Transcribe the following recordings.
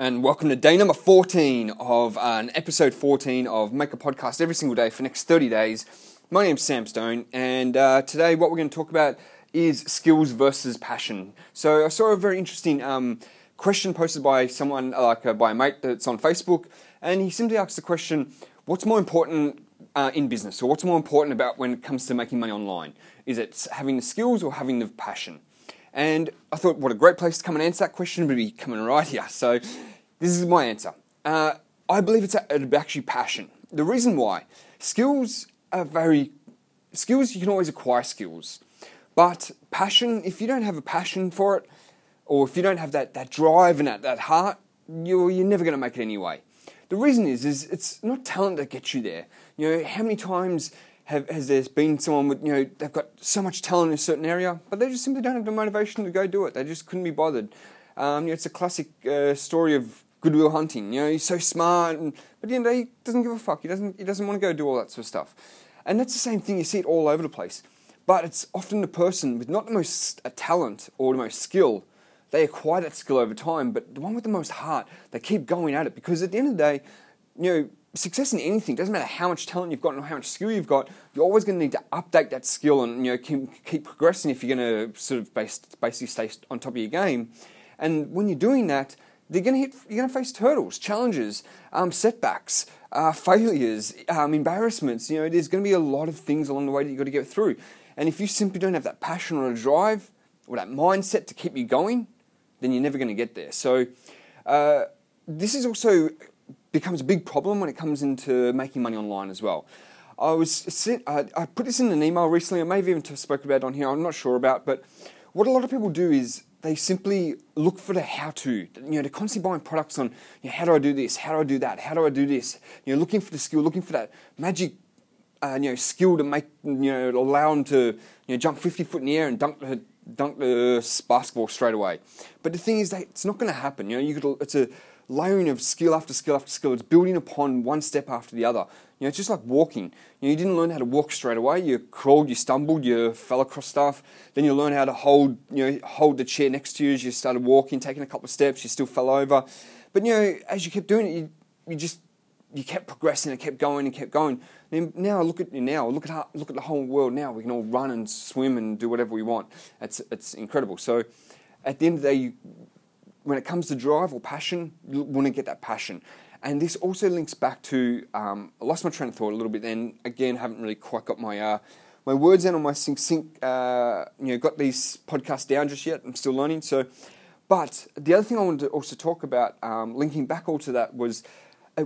and welcome to day number 14 of uh, an episode 14 of Make a Podcast every single day for the next 30 days. My name's Sam Stone, and uh, today what we're going to talk about is skills versus passion. So I saw a very interesting um, question posted by someone, like uh, by a mate that's on Facebook, and he simply asked the question, "What's more important uh, in business, or what's more important about when it comes to making money online? Is it having the skills or having the passion?" And I thought, what a great place to come and answer that question would be coming right here. So, this is my answer. Uh, I believe it's actually passion. The reason why skills are very skills you can always acquire skills, but passion if you don't have a passion for it, or if you don't have that, that drive and that, that heart, you're, you're never going to make it anyway. The reason is is it's not talent that gets you there. You know how many times have, has there been someone with, you know, they've got so much talent in a certain area, but they just simply don't have the motivation to go do it. They just couldn't be bothered. Um, you know, it's a classic uh, story of Good Will Hunting. You know, he's so smart, and, but at the end of the day, he doesn't give a fuck. He doesn't, he doesn't want to go do all that sort of stuff. And that's the same thing, you see it all over the place. But it's often the person with not the most uh, talent or the most skill, they acquire that skill over time, but the one with the most heart, they keep going at it because at the end of the day, you know, success in anything doesn't matter how much talent you've got or how much skill you've got. You're always going to need to update that skill and you know keep, keep progressing if you're going to sort of base, basically stay on top of your game. And when you're doing that, they're going to hit. You're going to face hurdles, challenges, um, setbacks, uh, failures, um, embarrassments. You know, there's going to be a lot of things along the way that you've got to get through. And if you simply don't have that passion or a drive or that mindset to keep you going, then you're never going to get there. So. Uh, this is also becomes a big problem when it comes into making money online as well. I was I put this in an email recently. I may have even spoke about it on here. I'm not sure about, but what a lot of people do is they simply look for the how-to. You know, they're constantly buying products on you know, how do I do this, how do I do that, how do I do this. You know, looking for the skill, looking for that magic, uh, you know, skill to make you know allow them to you know jump 50 foot in the air and dunk the dunk the basketball straight away. But the thing is that it's not going to happen. You know, you could it's a layering of skill after skill after skill. It's building upon one step after the other. You know, it's just like walking. You, know, you didn't learn how to walk straight away. You crawled, you stumbled, you fell across stuff. Then you learn how to hold, you know, hold the chair next to you as you started walking, taking a couple of steps. You still fell over, but you know, as you kept doing it, you, you just you kept progressing and kept going and kept going. And now look at you now. Look at how, look at the whole world now. We can all run and swim and do whatever we want. It's it's incredible. So at the end of the day, you, when it comes to drive or passion, you want to get that passion. And this also links back to um, I lost my train of thought a little bit. Then again, haven't really quite got my uh, my words in on my sync sync. Uh, you know, got these podcasts down just yet. I'm still learning. So, but the other thing I wanted to also talk about, um, linking back all to that, was uh,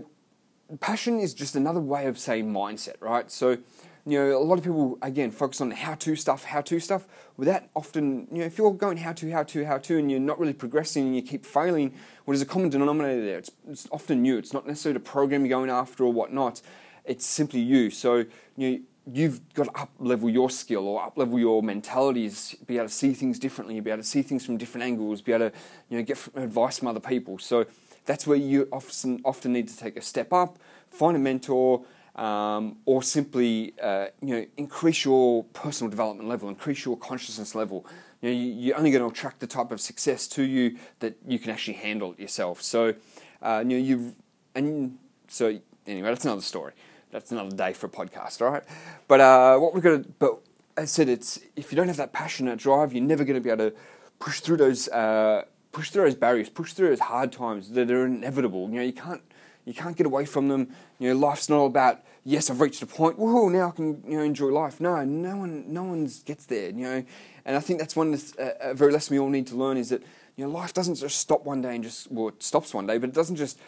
passion is just another way of saying mindset, right? So you know, a lot of people again focus on how to stuff, how to stuff. With that, often, you know, if you're going how to, how to, how to, and you're not really progressing and you keep failing, what is a common denominator there? It's, it's often you. It's not necessarily the program you're going after or whatnot. It's simply you. So you know, you've got to up level your skill or up level your mentalities, be able to see things differently, be able to see things from different angles, be able to you know get advice from other people. So that's where you often often need to take a step up, find a mentor um, or simply uh, you know increase your personal development level, increase your consciousness level. You know, you, are only going to attract the type of success to you that you can actually handle it yourself. So, uh, you know, you and so anyway, that's another story. That's another day for a podcast, all right? But uh, what we're going to, but as I said, it's if you don't have that passion, that drive, you're never going to be able to push through those, uh, push through those barriers, push through those hard times that are inevitable. You know, you can't you can't get away from them. You know, life's not all about yes, I've reached a point. Woohoo! Now I can you know enjoy life. No, no one, no one gets there. You know, and I think that's one of the, uh, very lesson we all need to learn is that you know life doesn't just stop one day and just well it stops one day, but it doesn't just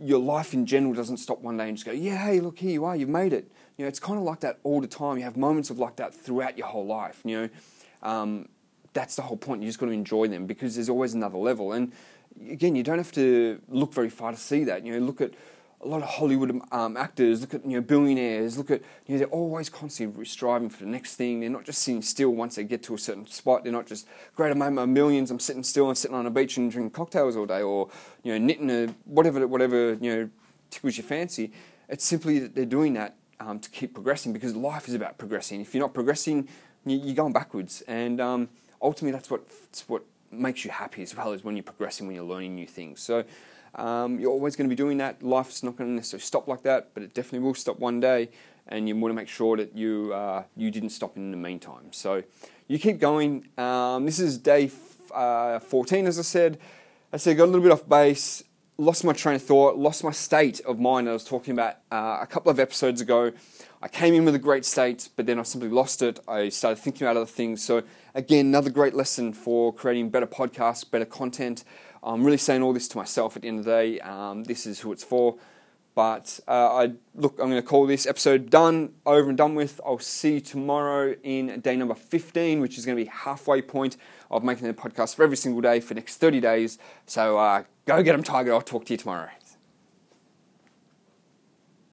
your life in general doesn't stop one day and just go yeah hey look here you are you've made it. You know, it's kind of like that all the time. You have moments of like that throughout your whole life. You know. Um, that's the whole point. You just got to enjoy them because there's always another level. And again, you don't have to look very far to see that. You know, look at a lot of Hollywood um, actors, look at you know billionaires, look at you know they're always constantly striving for the next thing. They're not just sitting still once they get to a certain spot. They're not just great. I made my millions. I'm sitting still and sitting on a beach and drinking cocktails all day, or you know knitting a whatever whatever you know tickles your fancy. It's simply that they're doing that um, to keep progressing because life is about progressing. If you're not progressing, you're going backwards, and um, ultimately that's what that's what makes you happy as well as when you're progressing, when you're learning new things. So um, you're always going to be doing that. Life's not going to necessarily stop like that, but it definitely will stop one day. And you want to make sure that you uh, you didn't stop in the meantime. So you keep going. Um, this is day f- uh, 14, as I said. I said got a little bit off base, lost my train of thought, lost my state of mind. I was talking about uh, a couple of episodes ago. I came in with a great state, but then I simply lost it. I started thinking about other things. So again, another great lesson for creating better podcasts, better content. I'm really saying all this to myself at the end of the day. Um, this is who it's for. But uh, I look, I'm going to call this episode done, over and done with. I'll see you tomorrow in day number 15, which is going to be halfway point of making the podcast for every single day for the next 30 days. So uh, go get them, Tiger. I'll talk to you tomorrow.